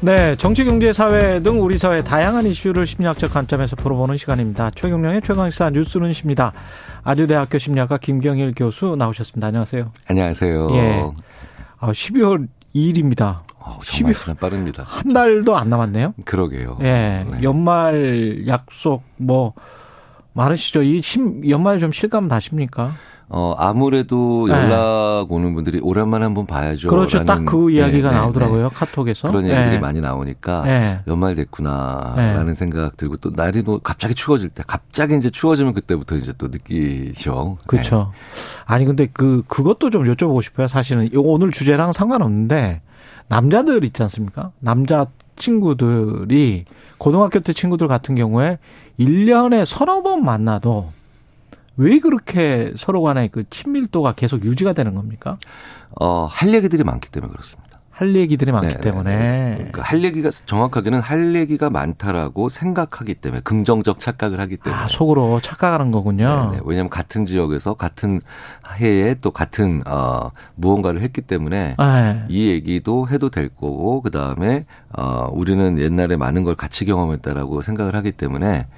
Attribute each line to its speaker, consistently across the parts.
Speaker 1: 네, 정치, 경제, 사회 등 우리 사회 다양한 이슈를 심리학적 관점에서 풀어보는 시간입니다. 최경령의 최강시사 뉴스는 십니다. 아주대학교 심리학과 김경일 교수 나오셨습니다. 안녕하세요.
Speaker 2: 안녕하세요.
Speaker 1: 예. 아, 12월 2일입니다.
Speaker 2: 어, 정말 시간 빠릅니다.
Speaker 1: 한 달도 안 남았네요.
Speaker 2: 그러게요.
Speaker 1: 예. 네. 연말 약속 뭐 많으시죠? 이 심, 연말 좀 실감 나십니까?
Speaker 2: 어, 아무래도 네. 연락 네. 오는 분들이 오랜만에 한번 봐야죠.
Speaker 1: 그렇죠. 딱 그 이야기가 네, 네, 나오더라고요. 네. 카톡에서.
Speaker 2: 그런 얘기들이 네. 많이 나오니까 연말 됐구나라는 생각 들고 또 날이 또 갑자기 추워질 때 갑자기 이제 추워지면 그때부터 이제 또 느끼죠.
Speaker 1: 그렇죠. 아니 근데 그 그것도 좀 여쭤보고 싶어요. 사실은 오늘 주제랑 상관없는데 남자들 있지 않습니까? 남자 친구들이 고등학교 때 친구들 같은 경우에 1년에 서너 번 만나도 왜 그렇게 서로 간의 그 친밀도가 계속 유지가 되는 겁니까?
Speaker 2: 어, 할 얘기들이 많기 때문에 그렇습니다.
Speaker 1: 할 얘기들이 많기 네 때문에.
Speaker 2: 그러니까 할 얘기가 정확하게는 할 얘기가 많다라고 생각하기 때문에 긍정적 착각을 하기 때문에.
Speaker 1: 아, 속으로 착각하는 거군요.
Speaker 2: 네네. 왜냐하면 같은 지역에서 같은 해에 또 같은 어 무언가를 했기 때문에 네. 이 얘기도 해도 될 거고 그 다음에 어 우리는 옛날에 많은 걸 같이 경험했다라고 생각을 하기 때문에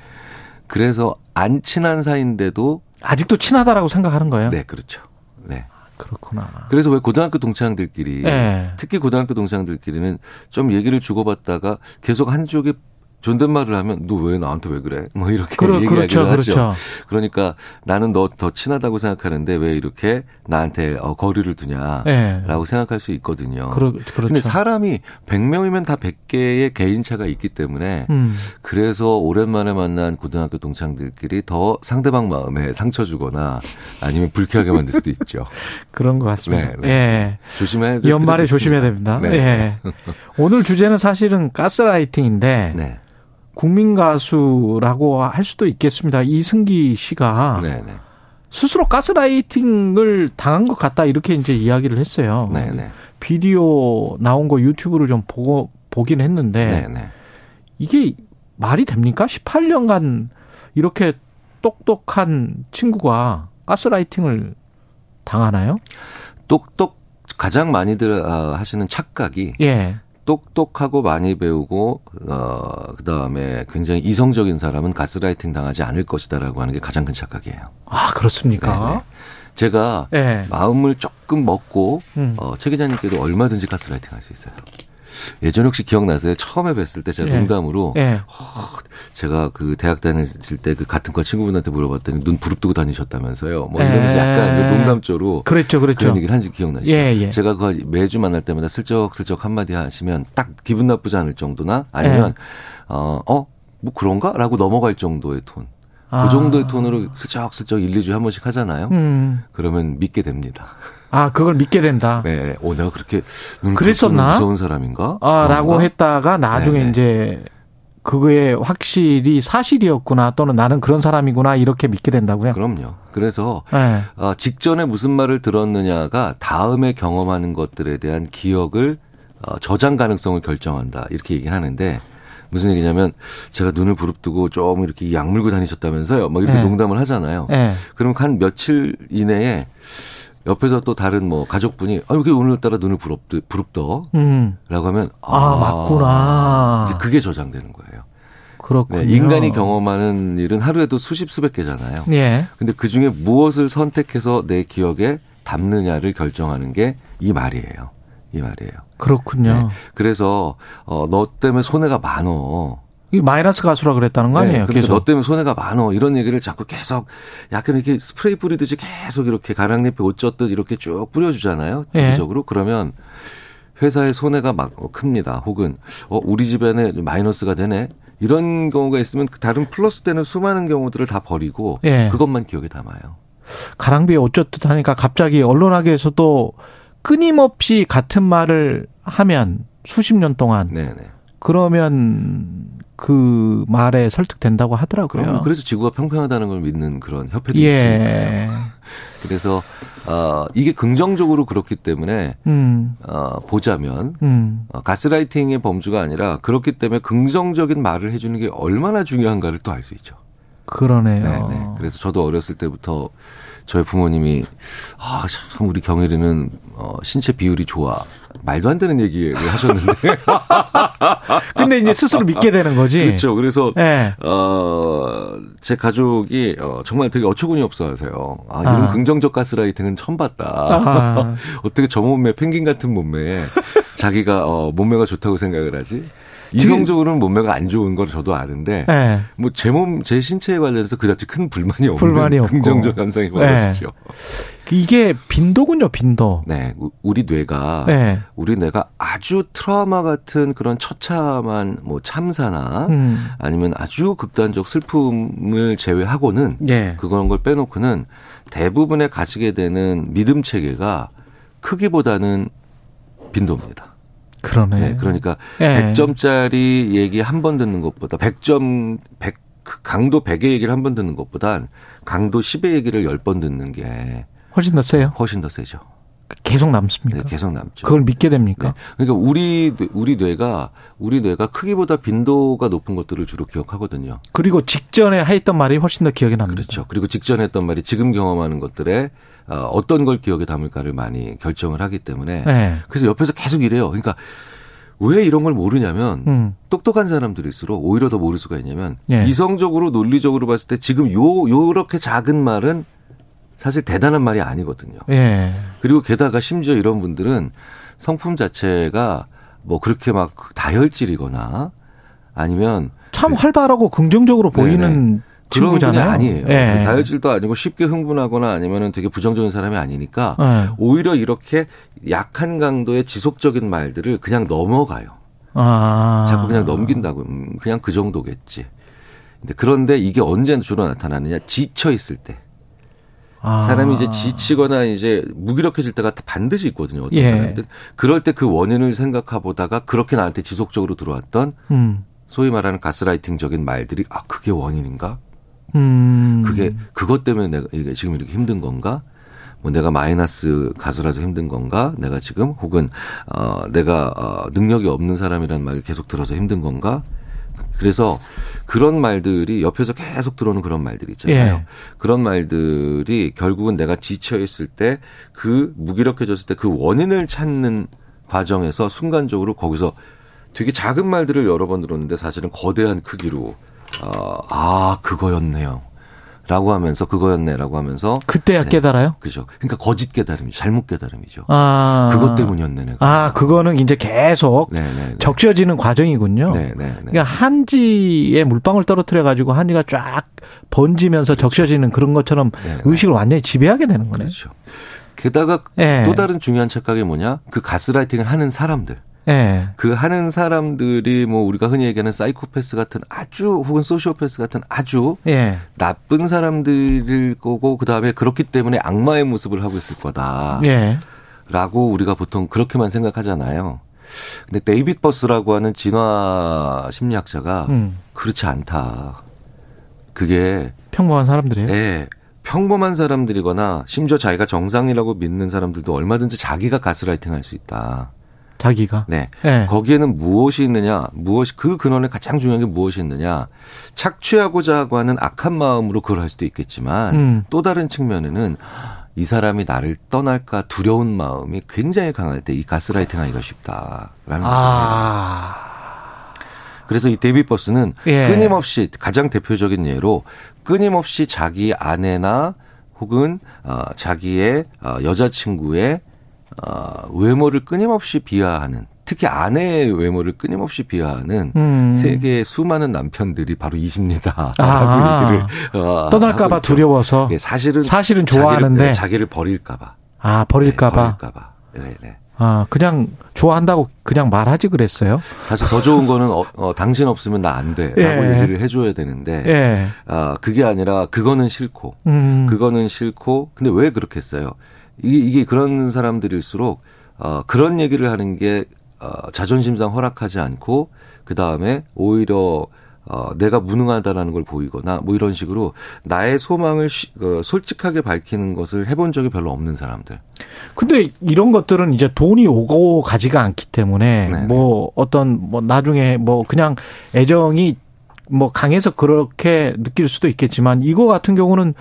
Speaker 2: 그래서 안 친한 사이인데도
Speaker 1: 아직도 친하다라고 생각하는 거예요?
Speaker 2: 네, 그렇죠. 네.
Speaker 1: 그렇구나.
Speaker 2: 그래서 왜 고등학교 동창들끼리 네. 특히 고등학교 동창들끼리는 좀 얘기를 주고받다가 계속 한쪽이 존댓말을 하면 너 왜 나한테 왜 그래? 뭐 이렇게 그러, 얘기하기도 그렇죠, 하죠. 그렇죠. 그러니까 나는 너 더 친하다고 생각하는데 왜 이렇게 나한테 어, 거리를 두냐라고 네. 생각할 수 있거든요. 그러, 그렇죠. 근데 사람이 100명이면 다 100개의 개인차가 있기 때문에 음. 그래서 오랜만에 만난 고등학교 동창들끼리 더 상대방 마음에 상처 주거나 아니면 불쾌하게 만들 수도 있죠.
Speaker 1: 그런 것 같습니다. 네, 네. 예.
Speaker 2: 조심해야
Speaker 1: 연말에 조심해야 됩니다. 네. 예. 오늘 주제는 사실은 가스라이팅인데 네. 국민 가수라고 할 수도 있겠습니다. 이승기 씨가 네네. 스스로 가스라이팅을 당한 것 같다 이렇게 이제 이야기를 했어요. 네네. 비디오 나온 거 유튜브를 좀 보고 보긴 했는데 네네. 이게 말이 됩니까? 18년간 이렇게 똑똑한 친구가 가스라이팅을 당하나요?
Speaker 2: 똑똑 가장 많이들 아, 하시는 착각이 예. 똑똑하고 많이 배우고 어 그다음에 굉장히 이성적인 사람은 가스라이팅 당하지 않을 것이다라고 하는 게 가장 큰 착각이에요.
Speaker 1: 아 그렇습니까? 네네.
Speaker 2: 제가 네. 마음을 조금 먹고 음. 어, 최 기자님께도 얼마든지 가스라이팅 할 수 있어요. 예전 혹시 기억나세요? 처음에 뵀을 때 제가 예. 농담으로 예. 어, 제가 그 대학 다녔을 때 그 같은 과 친구분한테 물어봤더니 눈 부릅뜨고 다니셨다면서요. 뭐 이러면서 예. 약간 농담조로
Speaker 1: 그랬죠, 그랬죠.
Speaker 2: 그런 얘기를 한지 기억나시죠? 예, 예. 제가 그 매주 만날 때마다 슬쩍슬쩍 한마디 하시면 딱 기분 나쁘지 않을 정도나 아니면 예. 어, 어, 뭐 그런가라고 넘어갈 정도의 톤. 그 아. 정도의 톤으로 슬쩍슬쩍 1, 2주에 한 번씩 하잖아요. 음. 그러면 믿게 됩니다.
Speaker 1: 아, 그걸 믿게 된다.
Speaker 2: 네. 오, 내가 그렇게 눈 그랬었나? 무서운 사람인가?
Speaker 1: 아, 라고 했다가 나중에 네네. 이제 그거에 확실히 사실이었구나 또는 나는 그런 사람이구나 이렇게 믿게 된다고요?
Speaker 2: 그럼요. 그래서 네. 어, 직전에 무슨 말을 들었느냐가 다음에 경험하는 것들에 대한 기억을 어, 저장 가능성을 결정한다 이렇게 얘기를 하는데 무슨 얘기냐면 제가 눈을 부릅뜨고 좀 이렇게 약 물고 다니셨다면서요. 뭐 이렇게 네. 농담을 하잖아요. 네. 그럼 한 며칠 이내에 옆에서 또 다른 뭐 가족분이 아 이렇게 오늘따라 눈을 부릅뜨 부릅떠 음. 라고 하면
Speaker 1: 아, 아 맞구나.
Speaker 2: 그게 저장되는 거예요.
Speaker 1: 그렇군요.
Speaker 2: 네, 인간이 경험하는 일은 하루에도 수십 수백 개잖아요. 예. 근데 그 중에 무엇을 선택해서 내 기억에 담느냐를 결정하는 게 이 말이에요. 이 말이에요.
Speaker 1: 그렇군요. 네.
Speaker 2: 그래서 어, 너 때문에 손해가 많어.
Speaker 1: 이 마이너스 가수라 그랬다는 거 네, 아니에요?
Speaker 2: 네, 계속. 너 때문에 손해가 많어. 이런 얘기를 자꾸 계속 약간 이렇게 스프레이 뿌리듯이 계속 이렇게 가랑잎에 옷 젖듯 이렇게 쭉 뿌려주잖아요. 주기적으로. 네. 그러면 회사의 손해가 막 큽니다. 혹은 어 우리 집안에 마이너스가 되네. 이런 경우가 있으면 그 다른 플러스 되는 수많은 경우들을 다 버리고 네. 그것만 기억에 담아요.
Speaker 1: 가랑비에 옷 젖듯 하니까 갑자기 언론학에서도 끊임없이 같은 말을 하면 수십 년 동안 네네. 그러면 그 말에 설득된다고 하더라고요.
Speaker 2: 그래서 지구가 평평하다는 걸 믿는 그런 협회도 예. 있습니다. 그래서 어, 이게 긍정적으로 그렇기 때문에 음. 어, 보자면 음. 어, 가스라이팅의 범주가 아니라 그렇기 때문에 긍정적인 말을 해주는 게 얼마나 중요한가를 또 알 수 있죠.
Speaker 1: 그러네요. 네네.
Speaker 2: 그래서 저도 어렸을 때부터 저희 부모님이 아 참 우리 경일이는 어, 신체 비율이 좋아. 말도 안 되는 얘기를 하셨는데.
Speaker 1: 근데 이제 스스로 믿게 되는 거지?
Speaker 2: 그렇죠. 그래서 네. 어제 가족이 어, 정말 되게 어처구니 없어하세요. 아 이런 아. 긍정적 가스라이팅은 처음 봤다. 아. 어떻게 저 몸매 펭귄 같은 몸매에 자기가 어, 몸매가 좋다고 생각을 하지 이성적으로는 몸매가 안 좋은 걸 저도 아는데 네. 뭐제 몸, 제 신체에 관련해서 그다지 큰 불만이 없는 불만이 긍정적 감상이 벌어지죠.
Speaker 1: 네. 이게 빈도군요, 빈도.
Speaker 2: 네, 우리 뇌가 네. 우리 뇌가 아주 트라우마 같은 그런 처참한 뭐 참사나 음. 아니면 아주 극단적 슬픔을 제외하고는 네. 그런 걸 빼놓고는 대부분의 가지게 되는 믿음 체계가 크기보다는 빈도입니다.
Speaker 1: 그러네.
Speaker 2: 네, 그러니까 예. 100점짜리 얘기 한 번 듣는 것보다 100점 100그 강도 100의 얘기를 한 번 듣는 것보단 강도 10의 얘기를 10번 듣는 게
Speaker 1: 훨씬 더 세요.
Speaker 2: 훨씬 더 세죠.
Speaker 1: 계속 남습니까?
Speaker 2: 네, 계속 남죠.
Speaker 1: 그걸 믿게 됩니까? 네.
Speaker 2: 그러니까 우리 우리 뇌가 우리 뇌가 크기보다 빈도가 높은 것들을 주로 기억하거든요.
Speaker 1: 그리고 직전에 했던 말이 훨씬 더 기억에 남니다.
Speaker 2: 그렇죠. 그리고 직전에 했던 말이 지금 경험하는 것들에 어, 어떤 걸 기억에 담을까를 많이 결정을 하기 때문에 네. 그래서 옆에서 계속 이래요. 그러니까 왜 이런 걸 모르냐면 음. 똑똑한 사람들일수록 오히려 더 모를 수가 있냐면 네. 이성적으로 논리적으로 봤을 때 지금 요 요렇게 작은 말은 사실 대단한 말이 아니거든요. 네. 그리고 게다가 심지어 이런 분들은 성품 자체가 뭐 그렇게 막 다혈질이거나 아니면
Speaker 1: 참 활발하고 긍정적으로 보이는
Speaker 2: 그 런 분이 아니에요. 네. 다혈질도 아니고 쉽게 흥분하거나 아니면은 되게 부정적인 사람이 아니니까 네. 오히려 이렇게 약한 강도의 지속적인 말들을 그냥 넘어가요. 아. 자꾸 그냥 넘긴다고 음, 그냥 그 정도겠지. 그런데 이게 언제 주로 나타나느냐? 지쳐 있을 때. 아. 사람이 이제 지치거나 이제 무기력해질 때가 반드시 있거든요. 어떤 예. 사람들. 그럴 때 그 원인을 생각해 보다가 그렇게 나한테 지속적으로 들어왔던 음. 소위 말하는 가스라이팅적인 말들이 아 그게 원인인가? 음. 그게 그것 때문에 내가 이게 지금 이렇게 힘든 건가? 뭐 내가 마이너스 가수라서 힘든 건가? 내가 지금 혹은 어 내가 어 능력이 없는 사람이라는 말을 계속 들어서 힘든 건가? 그래서 그런 말들이 옆에서 계속 들어오는 그런 말들이 있잖아요. 예. 그런 말들이 결국은 내가 지쳐 있을 때 그 무기력해졌을 때 그 원인을 찾는 과정에서 순간적으로 거기서 되게 작은 말들을 여러 번 들었는데 사실은 거대한 크기로 어, 아, 그거였네요. 라고 하면서 그거였네라고 하면서
Speaker 1: 그때야 네. 깨달아요?
Speaker 2: 그죠. 그러니까 거짓 깨달음이죠. 잘못 깨달음이죠. 아. 그것 때문이었네. 내가.
Speaker 1: 아, 그거는 이제 계속 네네 네, 네. 적셔지는 과정이군요. 네네. 네, 그러니까 한지에 물방울 떨어뜨려 가지고 한지가 쫙 번지면서 그렇죠. 적셔지는 그런 것처럼 네네. 의식을 완전히 지배하게 되는 거네요. 그렇죠.
Speaker 2: 게다가 네. 또 다른 중요한 착각이 뭐냐? 그 가스라이팅을 하는 사람들. 네. 그 하는 사람들이 뭐 우리가 흔히 얘기하는 사이코패스 같은 아주 혹은 소시오패스 같은 아주 네. 나쁜 사람들일 거고 그 다음에 그렇기 때문에 악마의 모습을 하고 있을 거다. 네. 라고 우리가 보통 그렇게만 생각하잖아요. 근데 데이빗 버스라고 하는 진화 심리학자가 음. 그렇지 않다. 그게
Speaker 1: 평범한 사람들이에요?
Speaker 2: 네. 평범한 사람들이거나 심지어 자기가 정상이라고 믿는 사람들도 얼마든지 자기가 가스라이팅 할 수 있다.
Speaker 1: 자기가.
Speaker 2: 네. 네. 거기에는 무엇이 있느냐, 무엇이 그 근원에 가장 중요한 게 무엇이 있느냐. 착취하고자 하는 악한 마음으로 그걸 할 수도 있겠지만 음. 또 다른 측면에는 이 사람이 나를 떠날까 두려운 마음이 굉장히 강할 때 이 가스라이팅 하기가 쉽다라는 아. 거예요. 그래서 이 데뷔 버스는 예. 끊임없이 가장 대표적인 예로 끊임없이 자기 아내나 혹은 어, 자기의 어, 여자친구의 어, 외모를 끊임없이 비하하는 특히 아내의 외모를 끊임없이 비하하는 음. 세계의 수많은 남편들이 바로 이십니다. 아.
Speaker 1: 어, 떠날까봐 두려워서
Speaker 2: 예, 사실은
Speaker 1: 사실은 좋아하는데
Speaker 2: 자기를, 네, 자기를 버릴까봐.
Speaker 1: 아 버릴까봐. 네,
Speaker 2: 버릴까봐. 네, 네.
Speaker 1: 아 그냥 좋아한다고 그냥 말하지 그랬어요?
Speaker 2: 사실 더 좋은 거는 어, 어 당신 없으면 나 안 돼라고 예. 얘기를 해줘야 되는데 예. 아 그게 아니라 그거는 싫고 음. 그거는 싫고 근데 왜 그렇게 했어요? 이게, 이게 그런 사람들일수록 어, 그런 얘기를 하는 게 어, 자존심상 허락하지 않고 그 다음에 오히려 어, 내가 무능하다라는 걸 보이거나 뭐 이런 식으로 나의 소망을 쉬, 어, 솔직하게 밝히는 것을 해본 적이 별로 없는 사람들.
Speaker 1: 근데 이런 것들은 이제 돈이 오고 가지가 않기 때문에 네네. 뭐 어떤 뭐 나중에 뭐 그냥 애정이 뭐 강해서 그렇게 느낄 수도 있겠지만 이거 같은 경우는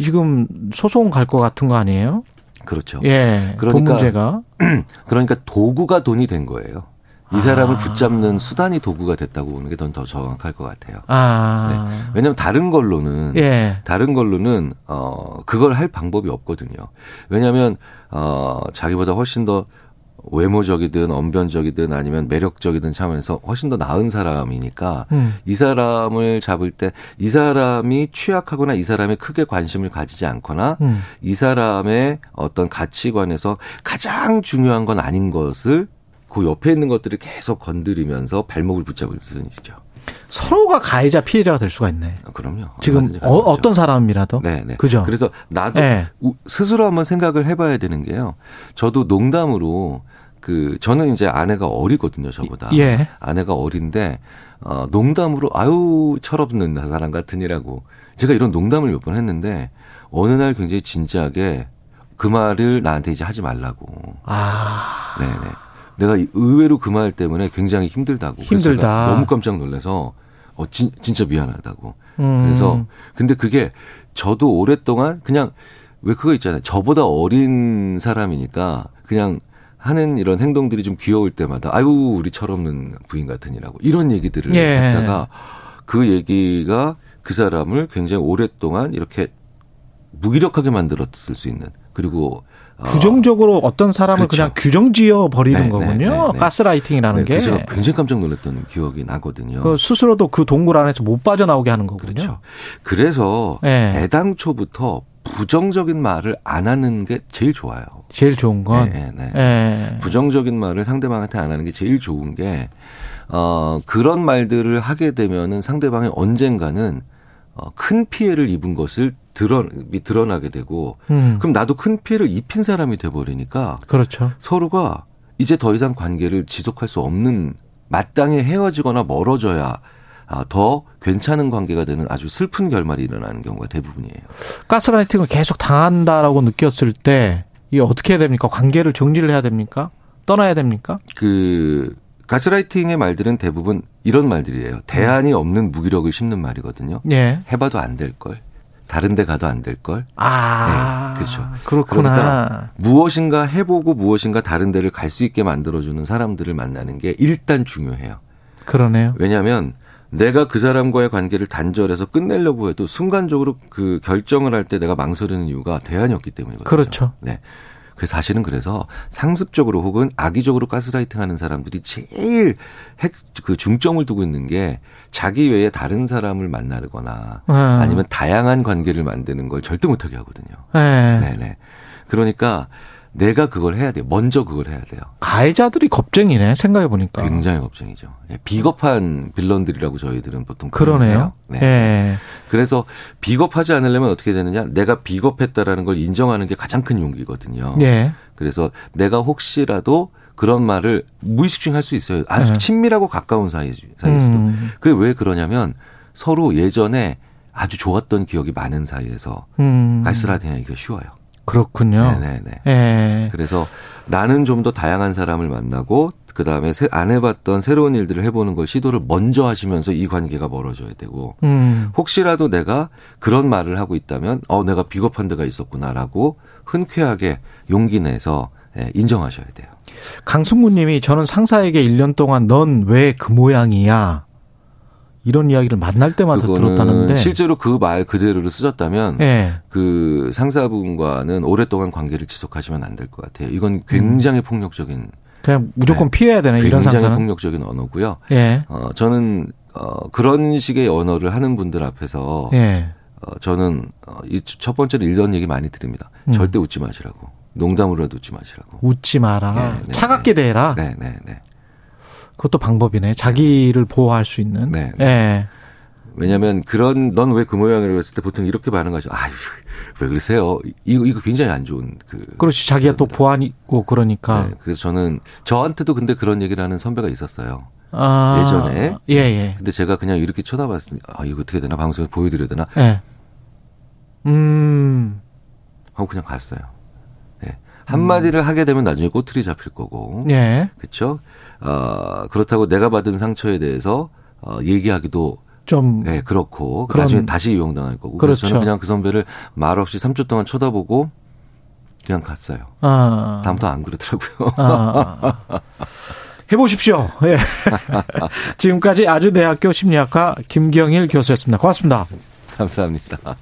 Speaker 1: 지금 소송 갈 것 같은 거 아니에요?
Speaker 2: 그렇죠.
Speaker 1: 예. 그러니까, 돈 문제가.
Speaker 2: 그러니까 도구가 돈이 된 거예요. 이 사람을 아. 붙잡는 수단이 도구가 됐다고 보는 게 더 정확할 것 같아요.
Speaker 1: 아.
Speaker 2: 네. 왜냐하면 다른 걸로는
Speaker 1: 예.
Speaker 2: 다른 걸로는 어 그걸 할 방법이 없거든요. 왜냐하면 어 자기보다 훨씬 더 외모적이든 언변적이든 아니면 매력적이든 차원에서 훨씬 더 나은 사람이니까 음. 이 사람을 잡을 때 이 사람이 취약하거나 이 사람이 크게 관심을 가지지 않거나 음. 이 사람의 어떤 가치관에서 가장 중요한 건 아닌 것을 그 옆에 있는 것들을 계속 건드리면서 발목을 붙잡을 수는있죠
Speaker 1: 서로가 가해자 피해자가 될 수가 있네.
Speaker 2: 아, 그럼요.
Speaker 1: 지금 어, 떤 사람이라도.
Speaker 2: 네, 네.
Speaker 1: 그죠.
Speaker 2: 그래서 나도 네. 스스로 한번 생각을 해봐야 되는 게요. 저도 농담으로 그 저는 이제 아내가 어리거든요, 저보다.
Speaker 1: 예.
Speaker 2: 아내가 어린데 어 농담으로 아유 철없는 사람 같으니라고 제가 이런 농담을 몇 번 했는데 어느 날 굉장히 진지하게 그 말을 나한테 이제 하지 말라고.
Speaker 1: 아.
Speaker 2: 네네. 내가 의외로 그 말 때문에 굉장히 힘들다고.
Speaker 1: 힘들다.
Speaker 2: 너무 깜짝 놀라서 어 진, 진짜 미안하다고. 음. 그래서 근데 그게 저도 오랫동안 그냥 왜 그거 있잖아요. 저보다 어린 사람이니까 그냥 하는 이런 행동들이 좀 귀여울 때마다 아유 우리 철없는 부인 같으니라고 이런 얘기들을 예. 했다가 그 얘기가 그 사람을 굉장히 오랫동안 이렇게 무기력하게 만들었을 수 있는 그리고
Speaker 1: 어, 부정적으로 어, 떤 사람을 그렇죠. 그냥 규정지어 버리는 네, 네 거군요. 네, 네, 가스라이팅이라는 게.
Speaker 2: 제가 굉장히 깜짝 놀랐던 기억이 나거든요.
Speaker 1: 그 스스로도 그 동굴 안에서 못 빠져나오게 하는 거군요.
Speaker 2: 그렇죠. 그래서 네. 애당초부터 부정적인 말을 안 하는 게 제일 좋아요.
Speaker 1: 제일 좋은 건?
Speaker 2: 네, 네. 네. 부정적인 말을 상대방한테 안 하는 게 제일 좋은 게, 어, 그런 말들을 하게 되면은 상대방이 언젠가는 어, 큰 피해를 입은 것을 드러, 드러나게 되고, 음. 그럼 나도 큰 피해를 입힌 사람이 돼버리니까.
Speaker 1: 그렇죠.
Speaker 2: 서로가 이제 더 이상 관계를 지속할 수 없는 마땅히 헤어지거나 멀어져야 아, 더 괜찮은 관계가 되는 아주 슬픈 결말이 일어나는 경우가 대부분이에요.
Speaker 1: 가스라이팅을 계속 당한다라고 느꼈을 때 이게 어떻게 해야 됩니까? 관계를 정리를 해야 됩니까? 떠나야 됩니까?
Speaker 2: 그 가스라이팅의 말들은 대부분 이런 말들이에요. 대안이 없는 무기력을 심는 말이거든요.
Speaker 1: 예.
Speaker 2: 해봐도 안 될 걸. 다른 데 가도 안 될 걸.
Speaker 1: 아.
Speaker 2: 네, 그렇죠.
Speaker 1: 그렇구나.
Speaker 2: 그러니까 무엇인가 해보고 무엇인가 다른 데를 갈 수 있게 만들어주는 사람들을 만나는 게 일단 중요해요.
Speaker 1: 그러네요.
Speaker 2: 왜냐하면 내가 그 사람과의 관계를 단절해서 끝내려고 해도 순간적으로 그 결정을 할 때 내가 망설이는 이유가 대안이 없기 때문이거든요.
Speaker 1: 그렇죠.
Speaker 2: 네. 그 사실은 그래서 상습적으로 혹은 악의적으로 가스라이팅 하는 사람들이 제일 핵, 그 중점을 두고 있는 게 자기 외에 다른 사람을 만나거나 음. 아니면 다양한 관계를 만드는 걸 절대 못하게 하거든요.
Speaker 1: 네.
Speaker 2: 네네. 그러니까 내가 그걸 해야 돼요. 먼저 그걸 해야 돼요.
Speaker 1: 가해자들이 겁쟁이네. 생각해 보니까.
Speaker 2: 굉장히 겁쟁이죠. 예, 비겁한 빌런들이라고 저희들은 보통
Speaker 1: 그러네요. 네. 네.
Speaker 2: 그래서 비겁하지 않으려면 어떻게 되느냐? 내가 비겁했다라는 걸 인정하는 게 가장 큰 용기거든요.
Speaker 1: 네.
Speaker 2: 그래서 내가 혹시라도 그런 말을 무의식 중에 할 수 있어요. 아주 네. 친밀하고 가까운 사이 사이에서도. 음. 그게 왜 그러냐면 서로 예전에 아주 좋았던 기억이 많은 사이에서 음. 가스라이팅하기가 쉬워요.
Speaker 1: 그렇군요.
Speaker 2: 네네네. 네. 그래서 나는 좀 더 다양한 사람을 만나고 그 다음에 안 해봤던 새로운 일들을 해보는 걸 시도를 먼저 하시면서 이 관계가 멀어져야 되고 음. 혹시라도 내가 그런 말을 하고 있다면 어 내가 비겁한 데가 있었구나라고 흔쾌하게 용기 내서 예, 인정하셔야 돼요.
Speaker 1: 강승구님이 저는 상사에게 1년 동안 넌 왜 그 모양이야 이런 이야기를 만날 때마다 들었다는데
Speaker 2: 실제로 그 말 그대로를 쓰셨다면
Speaker 1: 네.
Speaker 2: 그 상사분과는 오랫동안 관계를 지속하시면 안 될 것 같아요. 이건 굉장히 음. 폭력적인
Speaker 1: 그냥 무조건 네. 피해야 되네 이런 상사는
Speaker 2: 굉장히 폭력적인 언어고요.
Speaker 1: 예.
Speaker 2: 어 저는 어 그런 식의 언어를 하는 분들 앞에서
Speaker 1: 예.
Speaker 2: 어 저는 어, 첫 번째로 이런 얘기 많이 드립니다. 음. 절대 웃지 마시라고. 농담으로라도 웃지 마시라고.
Speaker 1: 웃지 마라. 네, 네, 차갑게
Speaker 2: 네.
Speaker 1: 대해라.
Speaker 2: 네, 네, 네.
Speaker 1: 그것도 방법이네. 자기를 보호할 수 있는.
Speaker 2: 네.
Speaker 1: 네. 예.
Speaker 2: 왜냐하면 그런 넌 왜 그 모양이라고 했을 때 보통 이렇게 반응하죠. 아유 왜 그러세요? 이거 이거 굉장히 안 좋은 그.
Speaker 1: 그렇지 자기가 또 보안이고 그러니까. 네,
Speaker 2: 그래서 저는 저한테도 근데 그런 얘기를 하는 선배가 있었어요. 아, 예전에.
Speaker 1: 예, 예.
Speaker 2: 근데 제가 그냥 이렇게 쳐다봤으니, 아, 이거 어떻게 되나? 방송에 보여드려야 되나?
Speaker 1: 예. 음.
Speaker 2: 하고 그냥 갔어요. 예. 한마디를 음. 하게 되면 나중에 꼬투리 잡힐 거고.
Speaker 1: 예.
Speaker 2: 그쵸? 어, 그렇다고 내가 받은 상처에 대해서, 어, 얘기하기도
Speaker 1: 좀.
Speaker 2: 네, 그렇고. 나중에 다시 이용당할 거고. 그렇죠. 그래서 저는 그냥 그 선배를 말 없이 3초 동안 쳐다보고 그냥 갔어요. 아. 다음부터 안 그러더라고요. 아.
Speaker 1: 해보십시오. 예. 지금까지 아주대학교 심리학과 김경일 교수였습니다. 고맙습니다.
Speaker 2: 감사합니다.